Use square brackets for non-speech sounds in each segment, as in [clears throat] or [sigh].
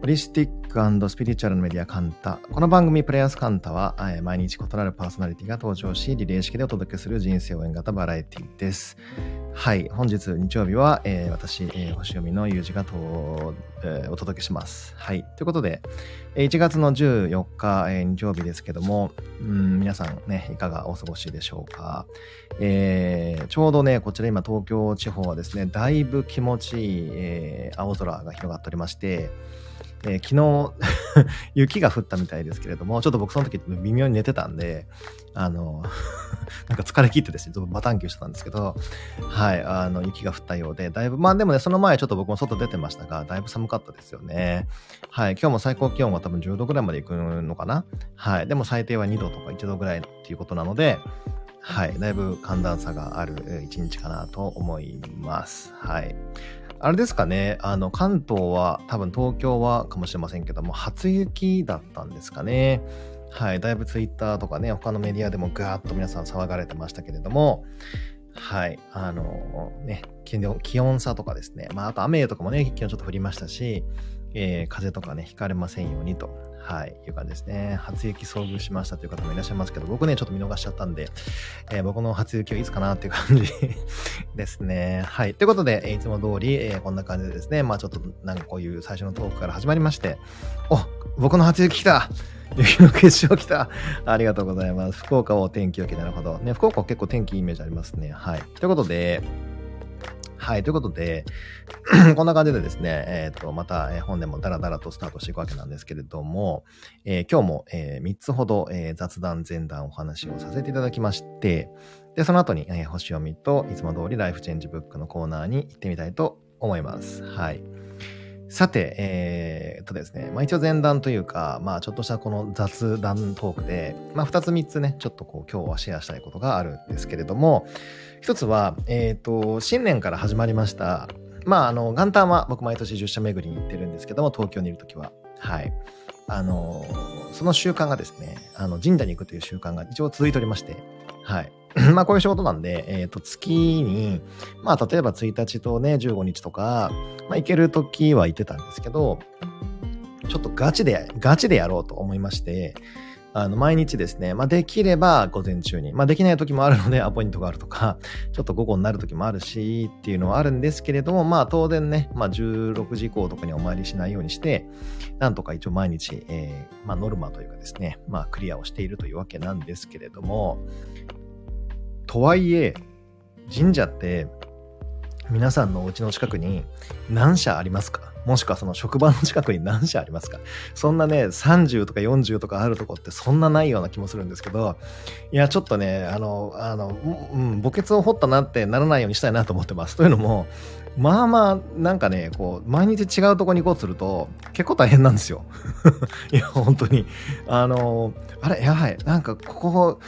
ホリスティックスピリチュアルのメディアカンタ。この番組プレイヤースカンタは、毎日異なるパーソナリティが登場し、リレー式でお届けする人生応援型バラエティです。はい。本日日曜日は、えー、私、えー、星読みの有事がと、えー、お届けします。はい。ということで、1月の14日、えー、日曜日ですけども、うん、皆さんね、いかがお過ごしでしょうか？えー、ちょうどね、こちら今東京地方はですね、だいぶ気持ちいい、えー、青空が広がっておりまして、えー、昨日 [laughs] 雪が降ったみたいですけれども、ちょっと僕その時微妙に寝てたんで、あの [laughs] なんか疲れ切ってですね、バタンキューしてたんですけど、はい、あの、雪が降ったようで、だいぶ、まあでもね、その前ちょっと僕も外出てましたが、だいぶ寒かったですよね。はい、今日も最高気温は多分10度ぐらいまで行くのかな？はい、でも最低は2度とか1度ぐらいっていうことなので、はい、だいぶ寒暖差がある一日かなと思います。はい。あれですかね、あの、関東は、多分東京はかもしれませんけども、初雪だったんですかね。はい、だいぶツイッターとかね、他のメディアでもガーッと皆さん騒がれてましたけれども、はい、あのね、気温差とかですね、まあ、あと雨とかもね、気温ちょっと降りましたし、えー、風とかね、ひかれませんようにと、はい、いう感じですね。初雪遭遇しましたという方もいらっしゃいますけど、僕ね、ちょっと見逃しちゃったんで、えー、僕の初雪はいつかなっていう感じ [laughs] ですね。はい。ということで、いつも通り、えー、こんな感じでですね、まあちょっとなんかこういう最初のトークから始まりまして、お僕の初雪来た雪の結晶来たありがとうございます。福岡は天気良けなるほど。ね、福岡結構天気いいイメージありますね。はい。ということで、はい。ということで、[clears throat] こんな感じでですね、えっ、ー、と、また、え本でもダラダラとスタートしていくわけなんですけれども、えー、今日も、えー、3つほど、え雑談前段お話をさせていただきまして、で、その後に、え星読みといつも通りライフチェンジブックのコーナーに行ってみたいと思います。はい。さて、えー、っとですね、まあ一応前段というか、まあちょっとしたこの雑談トークで、まあ二つ三つね、ちょっとこう今日はシェアしたいことがあるんですけれども、一つは、えっ、と、新年から始まりました、まああの、元旦は僕毎年10社巡りに行ってるんですけども、東京にいるときは。はい。あの、その習慣がですね、あの、神社に行くという習慣が一応続いておりまして、はい。[laughs] まあこういう仕事なんで、えっ、ー、と、月に、まあ例えば1日とね、15日とか、まあ行ける時は行ってたんですけど、ちょっとガチで、ガチでやろうと思いまして、あの、毎日ですね、まあ、できれば午前中に、まあ、できない時もあるのでアポイントがあるとか、[laughs] ちょっと午後になる時もあるし、っていうのはあるんですけれども、まあ、当然ね、まあ、16時以降とかにお参りしないようにして、なんとか一応毎日、えー、まあ、ノルマというかですね、まあ、クリアをしているというわけなんですけれども、とはいえ、神社って皆さんのお家の近くに何社ありますか？もしくはその職場の近くに何社ありますか？そんなね、30とか40とかあるとこってそんなないような気もするんですけど、いや、ちょっとね、あの、あの、うん、墓穴を掘ったなってならないようにしたいなと思ってます。というのも、まあまあ、なんかね、こう、毎日違うとこに行こうとすると、結構大変なんですよ。[laughs] いや、本当に。あの、あれ、やばい。なんか、ここ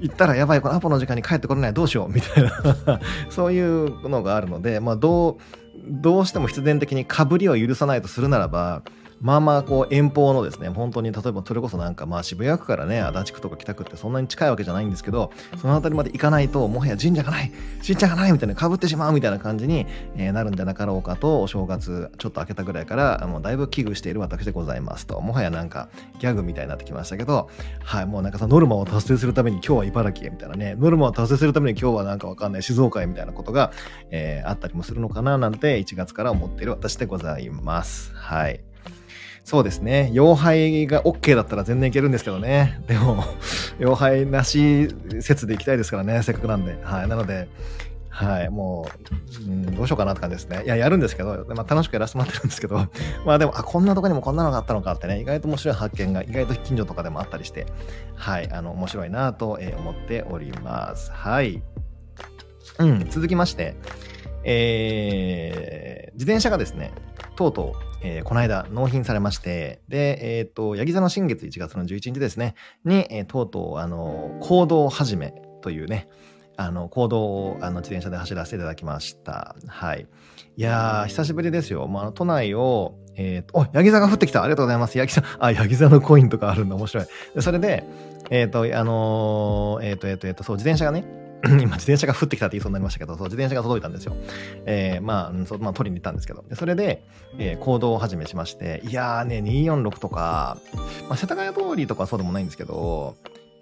行ったらやばい。このアポの時間に帰ってこれない。どうしよう。みたいな [laughs] そういうのがあるので、まあ、どう、どうしても必然的にかぶりを許さないとするならば、まあまあこう遠方のですね、本当に例えばそれこそなんかまあ渋谷区からね、足立区とか北区ってそんなに近いわけじゃないんですけど、その辺りまで行かないと、もはや神社がない、神社がないみたいな被ってしまうみたいな感じに、えなるんじゃなかろうかと、お正月ちょっと明けたぐらいから、もうだいぶ危惧している私でございますと、もはやなんかギャグみたいになってきましたけど、はい、もうなんかさ、ノルマを達成するために今日は茨城へみたいなね、ノルマを達成するために今日はなんかわかんない静岡へみたいなことが、えー、あったりもするのかななんて1月から思っている私でございます。はい。そうですね。妖廃が OK だったら全然いけるんですけどね。でも、妖廃なし説でいきたいですからね。せっかくなんで。はい。なので、はい。もう、うん、どうしようかなって感じですね。いや、やるんですけど、まあ、楽しくやらせてもらってるんですけど、[laughs] まあでも、あ、こんなとこにもこんなのがあったのかってね、意外と面白い発見が、意外と近所とかでもあったりして、はい。あの、面白いなと思っております。はい。うん、続きまして、えー、自転車がですね、とうとう、えー、この間納品されまして、で、えっ、ー、と、ヤギ座の新月1月の11日ですね、に、えー、とうとう、あの、行動始めというね、あの、行動を、あの、自転車で走らせていただきました。はい。いやー、久しぶりですよ。まあ、都内を、えっ、ー、と、お、ヤギ座が降ってきたありがとうございます。ヤギ座、あ、ヤギ座のコインとかあるんだ。面白い。で、それで、えっ、ー、と、あのー、えっ、と、えっ、と、えっ、と、そう、自転車がね、今自転車が降ってきたって言いそうになりましたけど、そう、自転車が届いたんですよ。えー、まあ、そう、まあ、取りに行ったんですけど。でそれで、えー、行動を始めしまして、いやーね、246とか、まあ、世田谷通りとかはそうでもないんですけど、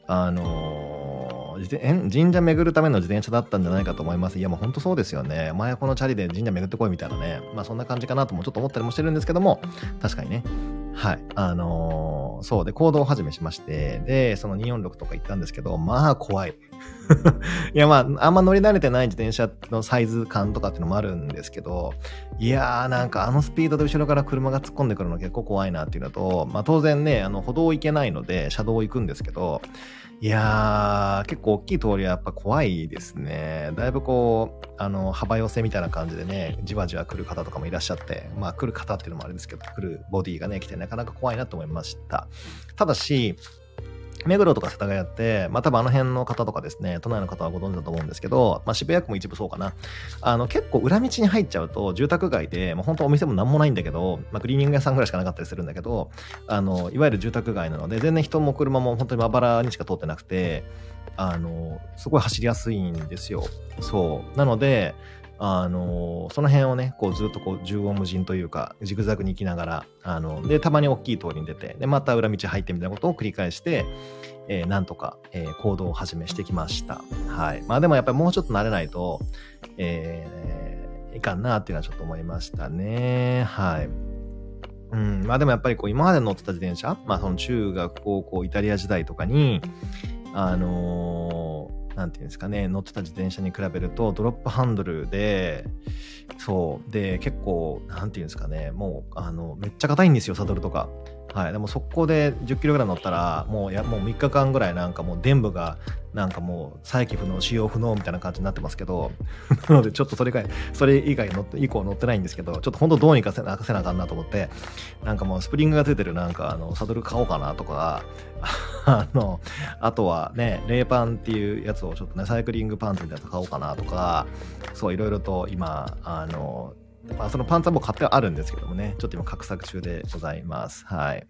あのー、神社巡るための自転車だったんじゃないかと思います。いや、もう本当そうですよね。前このチャリで神社巡ってこいみたいなね。まあそんな感じかなともちょっと思ったりもしてるんですけども、確かにね。はい。あのー、そうで、行動を始めしまして、で、その246とか行ったんですけど、まあ怖い。[laughs] いや、まあ、あんま乗り慣れてない自転車のサイズ感とかっていうのもあるんですけど、いやー、なんかあのスピードで後ろから車が突っ込んでくるの結構怖いなっていうのと、まあ当然ね、あの歩道行けないので、車道行くんですけど、いやー、結構大きい通りはやっぱ怖いですね。だいぶこう、あの、幅寄せみたいな感じでね、じわじわ来る方とかもいらっしゃって、まあ来る方っていうのもあれですけど、来るボディがね、来てなかなか怖いなと思いました。ただし、目黒とか世田谷って、まあ多分あの辺の方とかですね、都内の方はご存知だと思うんですけど、まあ渋谷区も一部そうかな。あの結構裏道に入っちゃうと住宅街で、まあ本当お店も何もないんだけど、まあクリーニング屋さんぐらいしかなかったりするんだけど、あの、いわゆる住宅街なので、全然人も車も本当にまばらにしか通ってなくて、あの、すごい走りやすいんですよ。そう。なので、あのその辺をね、こうずっとこう縦横無尽というか、ジグザグに行きながら、あの、で、たまに大きい通りに出て、で、また裏道入ってみたいなことを繰り返して、えー、なんとか、えー、行動を始めしてきました。はい。まあでもやっぱりもうちょっと慣れないと、えー、いかんなっていうのはちょっと思いましたね。はい。うん。まあでもやっぱりこう今まで乗ってた自転車、まあその中学、高校、イタリア時代とかに、あのなんていうんですかね、乗ってた自転車に比べると、ドロップハンドルで、そう、で、結構、なんていうんですかね、もう、あの、めっちゃ硬いんですよ、サドルとか。はい。でも速攻で10キロぐらい乗ったら、もうや、もう3日間ぐらいなんかもう電部が、なんかもう再起不能、使用不能みたいな感じになってますけど、[laughs] なのでちょっとそれ以外、それ以外乗って、以降乗ってないんですけど、ちょっと本当どうにかせなせなあかんなと思って、なんかもうスプリングがついてるなんかあの、サドル買おうかなとか、[laughs] あの、あとはね、レーパンっていうやつをちょっとね、サイクリングパンツみたいなやつ買おうかなとか、そういろいろと今、あの、まあ、そのパンツはもう買ってあるんですけどもね、ちょっと今、画策中でございます。はい。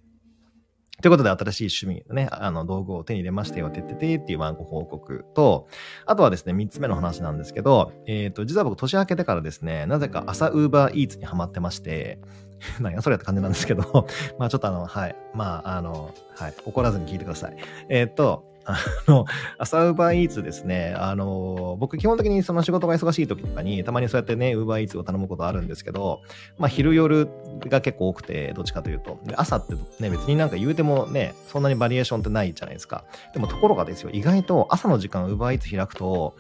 ということで、新しい趣味のね、あの、道具を手に入れましたよ、てっててっていうワンコ報告と、あとはですね、三つ目の話なんですけど、えっ、ー、と、実は僕、年明けてからですね、なぜか朝ウーバーイーツにハマってまして、[laughs] 何やそれやって感じなんですけど [laughs] まあちょっとあの、はい。まああの、はい。怒らずに聞いてください。えっ、ー、と、あの、朝ウーバーイーツですね。あの、僕基本的にその仕事が忙しい時とかに、たまにそうやってね、ウーバーイーツを頼むことあるんですけど、まあ昼夜が結構多くて、どっちかというと。で、朝ってね、別になんか言うてもね、そんなにバリエーションってないじゃないですか。でもところがですよ、意外と朝の時間ウーバーイーツ開くと、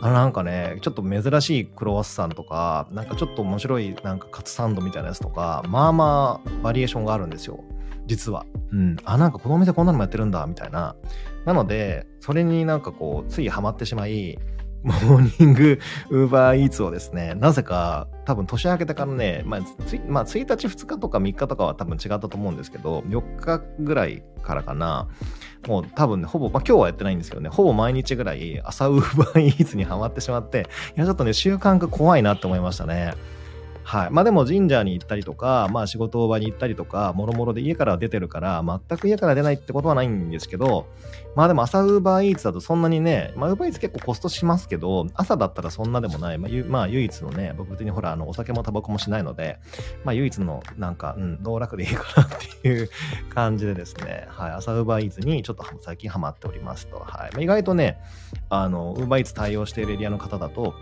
あなんかね、ちょっと珍しいクロワッサンとか、なんかちょっと面白いなんかカツサンドみたいなやつとか、まあまあバリエーションがあるんですよ。実は。うん。あ、なんかこのお店こんなのもやってるんだ、みたいな。なので、それになんかこう、ついハマってしまい、[laughs] モーニングウーバーイーツをですね、なぜか多分年明けてからね、まあ、まあ、1日2日とか3日とかは多分違ったと思うんですけど、4日ぐらいからかな、もう多分ね、ほぼ、まあ今日はやってないんですけどね、ほぼ毎日ぐらい朝ウーバーイーツにハマってしまって、いやちょっとね、習慣が怖いなって思いましたね。はい。まあでも神社に行ったりとか、まあ仕事場に行ったりとか、もろもろで家から出てるから、全く家から出ないってことはないんですけど、まあでも朝ウーバーイーツだとそんなにね、まあウーバーイーツ結構コストしますけど、朝だったらそんなでもない。まあ、まあ、唯一のね、僕別にほら、あの、お酒もタバコもしないので、まあ唯一のなんか、うん、道楽でいいかなっていう [laughs] 感じでですね、はい。朝ウーバーイーツにちょっと最近ハマっておりますと。はい。まあ、意外とね、あの、ウーバーイーツ対応しているエリアの方だと、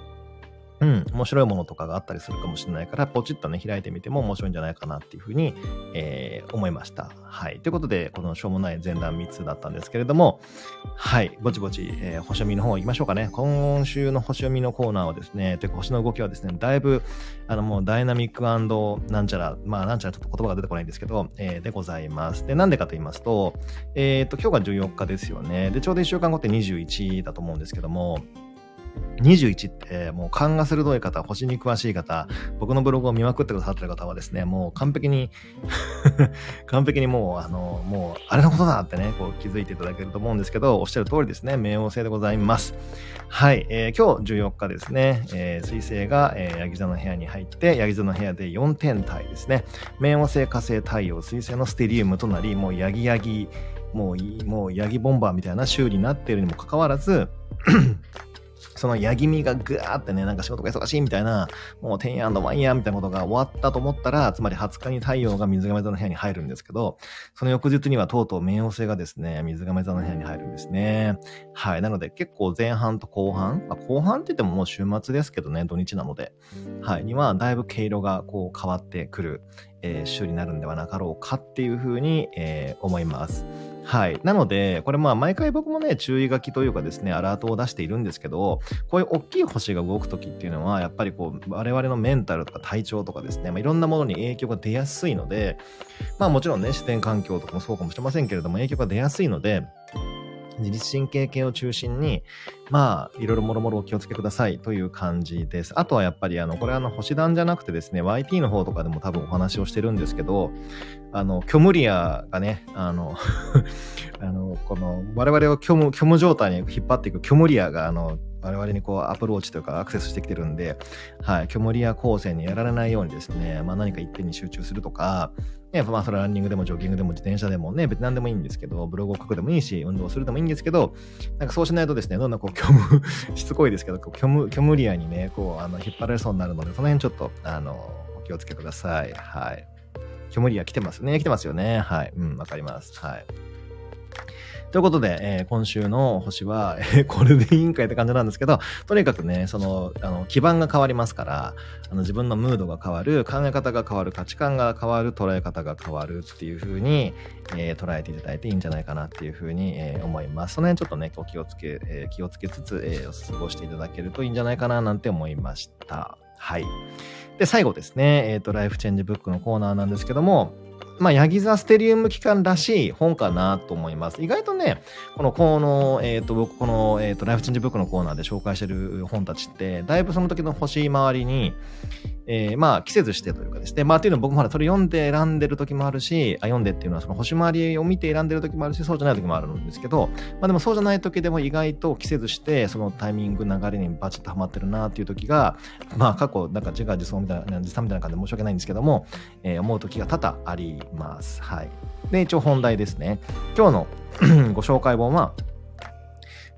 うん、面白いものとかがあったりするかもしれないから、ポチッとね、開いてみても面白いんじゃないかなっていうふうに、えー、思いました。はい。ということで、このしょうもない前段3つだったんですけれども、はい。ぼちぼち、えー、星読みの方行きましょうかね。今週の星読みのコーナーはですね、というか星の動きはですね、だいぶ、あの、もうダイナミックなんちゃら、まあ、なんちゃらちょっと言葉が出てこないんですけど、えー、でございます。で、なんでかと言いますと、えっ、と、今日が14日ですよね。で、ちょうど1週間後って21だと思うんですけども、21ってもう勘が鋭い方、星に詳しい方、僕のブログを見まくってくださってる方はですね、もう完璧に [laughs] 完璧にもう、あの、もう、あれのことだってね、こう気づいていただけると思うんですけど、おっしゃる通りですね、冥王星でございます。はい、えー、今日14日ですね、えー、水星が、えー、ヤギ座の部屋に入って、ヤギ座の部屋で4天体ですね、冥王星、火星、太陽、水星のステリウムとなり、もうヤギヤギ、もう、もうヤギボンバーみたいな修理になっているにもかかわらずそのやぎみがぐーってね、なんか仕事が忙しいみたいな、もうてんやんワンやみたいなことが終わったと思ったら、つまり20日に太陽が水亀座の部屋に入るんですけど、その翌日にはとうとう冥王星がですね、水亀座の部屋に入るんですね。はい。なので結構前半と後半、まあ、後半って言ってももう週末ですけどね、土日なので、はい。にはだいぶ毛色がこう変わってくる、えー、週になるんではなかろうかっていうふうに、えー、思います。はい。なので、これまあ毎回僕もね、注意書きというかですね、アラートを出しているんですけど、こういう大きい星が動くときっていうのは、やっぱりこう、我々のメンタルとか体調とかですね、まあ、いろんなものに影響が出やすいので、まあもちろんね、視点環境とかもそうかもしれませんけれども、影響が出やすいので、自律神経系を中心に、まあ、いろいろもろもろお気をつけくださいという感じです。あとはやっぱり、あの、これあの、星団じゃなくてですね、YT の方とかでも多分お話をしてるんですけど、あの、虚無リアがね、あの [laughs] あの、この、我々を虚無、虚無状態に引っ張っていく虚無リアが、あの、我々にこうアプローチというかアクセスしてきてるんで、はい、虚無リア構成にやられないようにですね、まあ何か一点に集中するとか、ね、まあそれはランニングでもジョギングでも自転車でもね、別に何でもいいんですけど、ブログを書くでもいいし、運動するでもいいんですけど、なんかそうしないとですね、どんどんこう虚無、[laughs] しつこいですけど、虚無、虚無リアにね、こう、あの、引っ張られそうになるので、その辺ちょっと、あの、お気をつけください。はい。虚無リア来てますね。来てますよね。はい。うん、わかります。はい。ということで、えー、今週の星は、えー、これでいいんかいって感じなんですけど、とにかくね、その、あの、基盤が変わりますから、あの、自分のムードが変わる、考え方が変わる、価値観が変わる、捉え方が変わるっていう風に、えー、捉えていただいていいんじゃないかなっていう風に、えー、思います。その辺ちょっとね、お気をつけ、えー、気をつけつつ、えー、過ごしていただけるといいんじゃないかななんて思いました。はい。で、最後ですね、えっ、ー、と、ライフチェンジブックのコーナーなんですけども、まあ、ヤギ座ステリウム機関らしい本かなと思います。意外とね、この、この、えっ、ー、と、僕、この、えっ、ー、と、ライフチェンジブックのコーナーで紹介してる本たちって、だいぶその時の星回りに、えー、まあ、季節してというかですね、まあ、っていうのは僕もほら、それ読んで選んでる時もあるし、あ、読んでっていうのはその星回りを見て選んでる時もあるし、そうじゃない時もあるんですけど、まあでもそうじゃない時でも意外と季節して、そのタイミング、流れにバチッとハマってるなっていう時が、まあ過去、なんか自画自走みたいな、自賛みたいな感じで申し訳ないんですけども、えー、思う時が多々あります。はい。で、一応本題ですね。今日の [clears throat] ご紹介本は、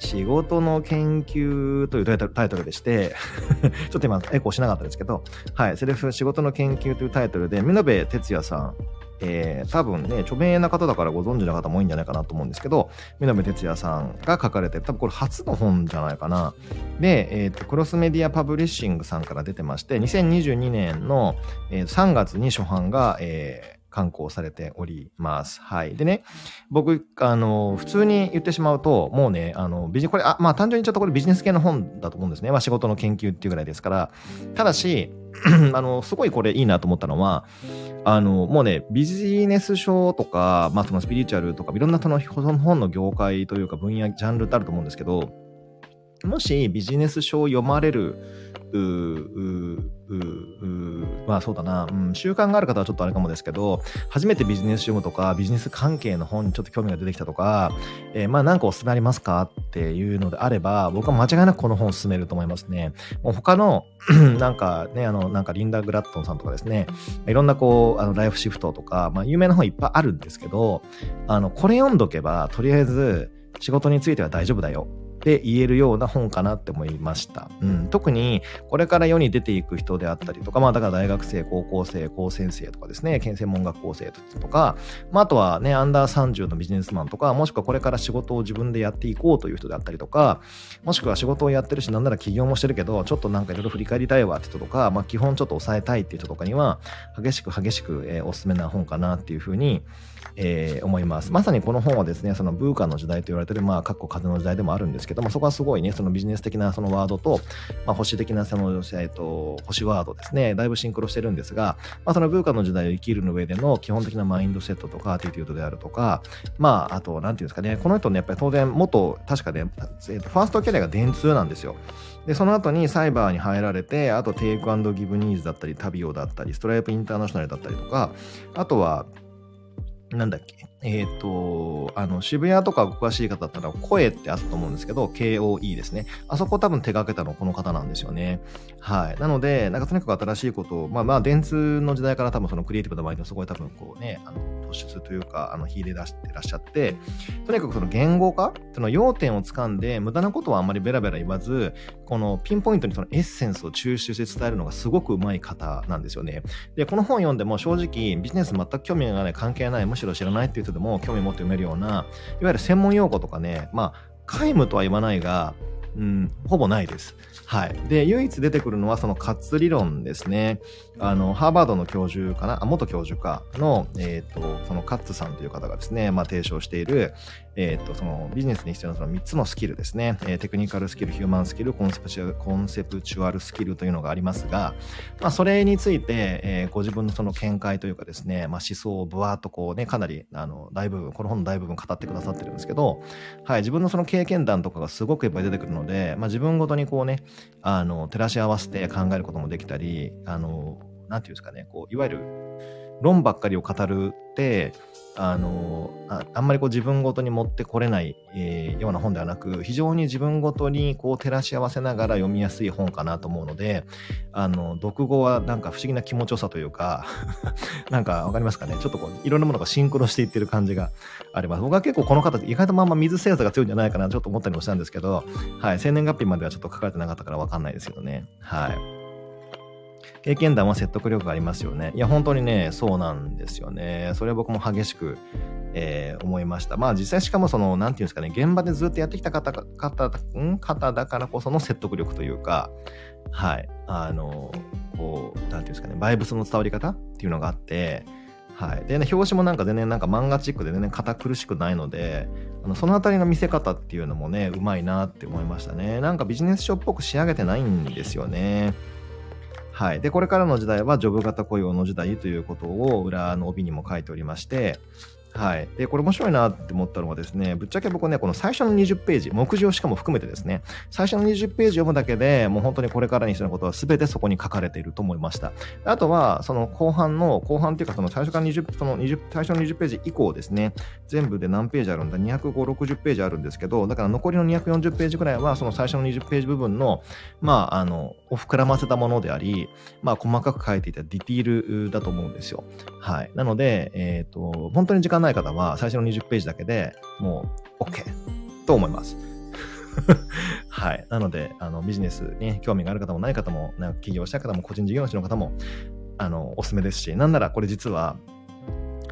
仕事の研究というタイトルでして [laughs] ちょっと今エコーしなかったですけど、はい、セルフ仕事の研究というタイトルで、美濃部哲也さん、えー、多分ね、著名な方だからご存知の方も多いんじゃないかなと思うんですけど、美濃部哲也さんが書かれて、多分これ初の本じゃないかな。で、えっ、ー、と、クロスメディアパブリッシングさんから出てまして、2022年の、え、3月に初版が、えー、刊行されております。はい。でね、僕、あの、普通に言ってしまうと、もうね、あの、ビジこれ、あ、まあ単純にちょっとこれビジネス系の本だと思うんですね。まあ仕事の研究っていうぐらいですから。ただし、[clears throat] あの、すごいこれいいなと思ったのは、あの、もうね、ビジネス書とか、まあそのスピリチュアルとか、いろんなその本の業界というか分野、ジャンルってあると思うんですけど、もしビジネス書を読まれるううまあそうだな、うん、習慣がある方はちょっとあれかもですけど、初めてビジネス書とかビジネス関係の本にちょっと興味が出てきたとか、えー、まあなんかおすすめありますかっていうのであれば、僕は間違いなくこの本を勧めると思いますね。もう他の [clears throat] なんかね、あの、なんかリンダ・グラットンさんとかですね、いろんなこう、あの、ライフシフトとか、まあ有名な本いっぱいあるんですけど、あの、これ読んどけば、とりあえず仕事については大丈夫だよ。で言えるような本かなって思いました。うん、特にこれから世に出ていく人であったりとか、まあだから大学生、高校生、高専生とかですね、県専門学校生とか、まああとはね、アンダー30のビジネスマンとか、もしくはこれから仕事を自分でやっていこうという人であったりとか、もしくは仕事をやってるし、なんなら起業もしてるけど、ちょっとなんかいろいろ振り返りたいわって人とか、まあ基本ちょっと抑えたいっていう人とかには、激しく激しく、えー、おすすめな本かなっていうふうに、えー、思います。まさにこの本はですね、そのブーカの時代と言われてる、まあ、かっこ風の時代でもあるんですけども、そこはすごいね、そのビジネス的なそのワードと、まあ、星的なその、えっ、ー、と、星ワードですね、だいぶシンクロしてるんですが、まあ、そのブーカの時代を生きるの上での基本的なマインドセットとか、アティテュードであるとか、まあ、あと、なんていうんですかね、この人ね、やっぱり当然、元、確かね、えーと、ファーストキャリアが電通なんですよ。で、その後にサイバーに入られて、あとテイクギブニーズだったり、タビオだったり、ストライプインターナショナルだったりとか、あとは、なんだっけ、えっ、ー、と、あの、渋谷とか詳しい方だったら、声ってあったと思うんですけど、KOE ですね。あそこ多分手掛けたのこの方なんですよね。はい。なので、なんかとにかく新しいことを、まあまあ、電通の時代から多分そのクリエイティブなマインドすごい多分こうね、あの、突出というか、あの、秀で出してらっしゃって、とにかくその言語化、その要点をつかんで、無駄なことはあんまりベラベラ言わず、このピンポイントにそのエッセンスを抽出して伝えるのがすごく上手い方なんですよね。で、この本読んでも正直ビジネス全く興味がない、関係ない、むしろ知らないっていう人でも興味持って読めるような、いわゆる専門用語とかね、まあ、皆無とは言わないが、うん、ほぼないです。はい。で、唯一出てくるのはその活理論ですね。あの、ハーバードの教授かな？あ、元教授か？の、えっ、ー、と、そのカッツさんという方がですね、まあ、提唱している、えっ、ー、と、そのビジネスに必要なその3つのスキルですね。えー、テクニカルスキル、ヒューマンスキル、コンセプチュアル、コンセプチュアルスキルというのがありますが、まあ、それについて、え、ご自分のその見解というかですね、まあ、思想をぶわっとこうね、かなり、あの、大部分、この本の大部分語ってくださってるんですけど、はい、自分のその経験談とかがすごくいっぱい出てくるので、まあ、自分ごとにこうね、あの、照らし合わせて考えることもできたり、あの、なんていうんですかね、こう、いわゆる論ばっかりを語るって、あのああんまりこう自分ごとに持ってこれない、えー、ような本ではなく非常に自分ごとにこう照らし合わせながら読みやすい本かなと思うのであの読後はなんか不思議な気持ちよさというか [laughs] なんかわかりますかね？ちょっとこういろんなものがシンクロしていってる感じがあります。僕は結構この方意外とまんま水センスが強いんじゃないかなちょっと思ったりもしたんですけどはい生年月日まではちょっと書かれてなかったからわかんないですけどね。はい。経験談は説得力がありますよね。いや、本当にね、そうなんですよね。それは僕も激しく、えー、思いました。まあ実際しかもその、なんていうんですかね、現場でずっとやってきた方、方、ん？方だからこその説得力というか、はい、あの、こう、なんていうんですかね、バイブスの伝わり方っていうのがあって、はい。でね、表紙もなんか全然なんか漫画チックで全然堅苦しくないので、あのそのあたりの見せ方っていうのもね、うまいなって思いましたね。なんかビジネス書っぽく仕上げてないんですよね。はい。で、これからの時代はジョブ型雇用の時代ということを裏の帯にも書いておりまして、はい。で、これ面白いなって思ったのはですね、ぶっちゃけ僕ね、この最初の20ページ、目次をしかも含めてですね、最初の20ページ読むだけでもう本当にこれからに必要なことは全てそこに書かれていると思いました。あとは、その後半の、後半っていうかその最初から20、その20、最初の20ページ以降ですね、全部で何ページあるんだ ?205、60ページあるんですけど、だから残りの240ページくらいは、その最初の20ページ部分の、まあ、あの、を膨らませたものであり、まあ、細かく書いていたディティールだと思うんですよ。はい。なので、えっ、ー、と、本当に時間ない方は、最初の20ページだけでもう OK と思います。[laughs] はい。なので、あの、ビジネスに興味がある方もない方も、なんか起業した方も、個人事業主の方も、あの、おすすめですし、なんならこれ実は、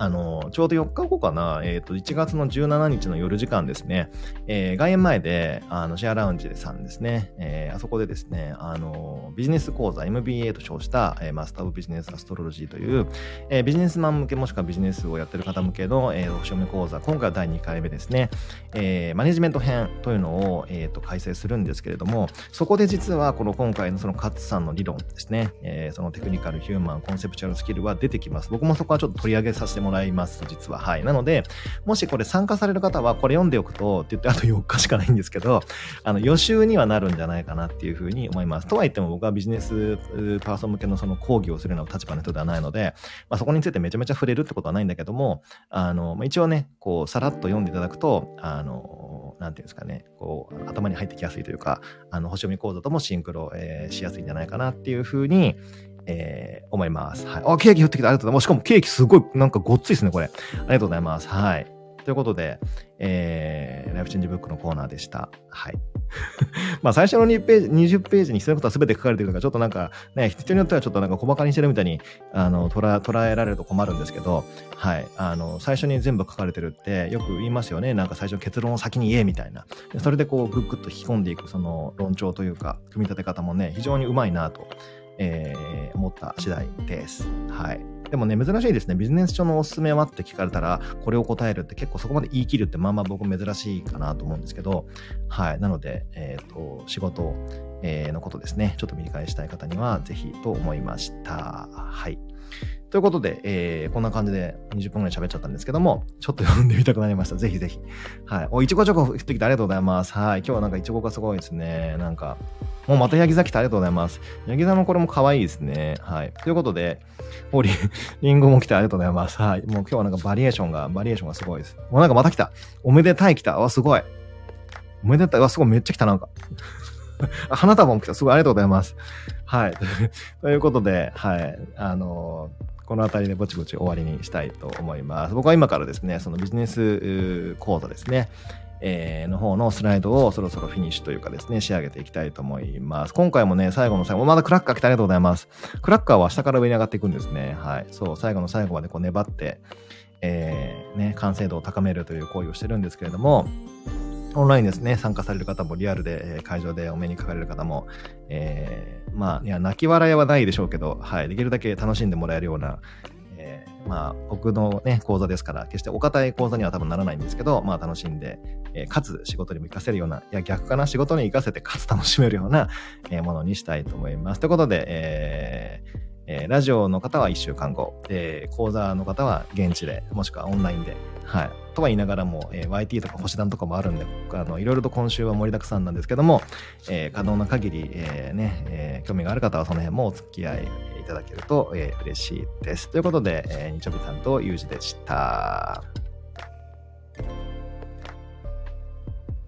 あの、ちょうど4日後かな、えっ、ー、と、1月の17日の夜時間ですね、えー、外苑前で、あの、シェアラウンジさんですね、えー、あそこでですね、あの、ビジネス講座 MBA と称した、えー、マスターオブビジネスアストロロジーという、えー、ビジネスマン向けもしくはビジネスをやってる方向けの、えー、読み講座、今回は第2回目ですね、えー、マネジメント編というのを、えー、と開催するんですけれども、そこで実はこの今回のそのカッツさんの理論ですね、えー、そのテクニカル、ヒューマン、コンセプチュアルスキルは出てきます。僕もそこはちょっと取り上げさせてもらいます、実は。はい。なので、もしこれ参加される方は、これ読んでおくと、って言ってあと4日しかないんですけど、あの、予習にはなるんじゃないかなっていうふうに思います。とはいっても僕はビジネスパーソン向けのその講義をするような立場の人ではないので、まあ、そこについてめちゃめちゃ触れるってことはないんだけども、あの、まあ、一応ね、こう、さらっと読んでいただくと、あの、なんていうんですかね、こう、頭に入ってきやすいというか、あの、星読み講座ともシンクロ、えー、しやすいんじゃないかなっていうふうに、えー、思います。はい。あ、ケーキ降ってきた。ありがとうございます。しかもケーキすごい、なんかごっついですね、これ。ありがとうございます。はい。ということで、えー、ライフチェンジブックのコーナーでした。はい。[laughs] まあ最初の2ページ、20ページに必要なことは全て書かれているのが、ちょっとなんかね、人によってはちょっとなんか小馬鹿にしてるみたいに、あの、捉捉えられると困るんですけど、はい。あの、最初に全部書かれてるってよく言いますよね。なんか最初結論を先に言えみたいな。それでこう、ぐっぐっと引き込んでいく、その論調というか、組み立て方もね、非常にうまいなと。えー、思った次第です。はい。でもね、珍しいですね。ビジネス書のおすすめはって聞かれたら、これを答えるって結構そこまで言い切るってまあまあ僕珍しいかなと思うんですけど、はい。なので、えっ、ー、と、仕事、えー、のことですね。ちょっと見返したい方にはぜひと思いました。はい。ということで、えー、こんな感じで20分くらい喋っちゃったんですけども、ちょっと読んでみたくなりました。ぜひぜひ。はい。お、いちごチョコ降ってきてありがとうございます。はい。今日はなんかいちごがすごいですね。なんか、もうまたヤギ座来てありがとうございます。ヤギ座のこれも可愛いですね。はい。ということで、おり、[laughs] リンゴも来てありがとうございます。はい。もう今日はなんかバリエーションが、バリエーションがすごいです。もうなんかまた来た。おめでたい来た。わ、すごい。おめでたい。わ、すごい。めっちゃ来た、なんか。[laughs] 花束も来た。すごいありがとうございます。はい。ということで、はい。あのーこの辺りでぼちぼち終わりにしたいと思います。僕は今からですね、そのビジネス講座ですね、えー、の方のスライドをそろそろフィニッシュというかですね、仕上げていきたいと思います。今回もね、最後の最後、まだクラッカー来てありがとうございます。クラッカーは下から上に上がっていくんですね。はい。そう、最後の最後までこう粘って、えー、ね、完成度を高めるという行為をしてるんですけれども、オンラインですね、参加される方もリアルで、え会場でお目にかかれる方も、えー、まあ、いや、泣き笑いはないでしょうけど、はい、できるだけ楽しんでもらえるような、えー、まあ、僕のね、講座ですから、決してお堅い講座には多分ならないんですけど、まあ、楽しんで、え、かつ仕事にも活かせるような、いや、逆かな、仕事に活かせて、かつ楽しめるような、えものにしたいと思います。ということで、えー、えー、ラジオの方は1週間後、講座の方は現地で、もしくはオンラインで、はい。とは言いながらも、えー、YT とか星団とかもあるんで、あの、いろいろと今週は盛りだくさんなんですけども、えー、可能な限り、えー、ね、えー、興味がある方はその辺もお付き合いいただけると、えー、嬉しいです。ということで、えー、日曜日さんと、ゆうじでした。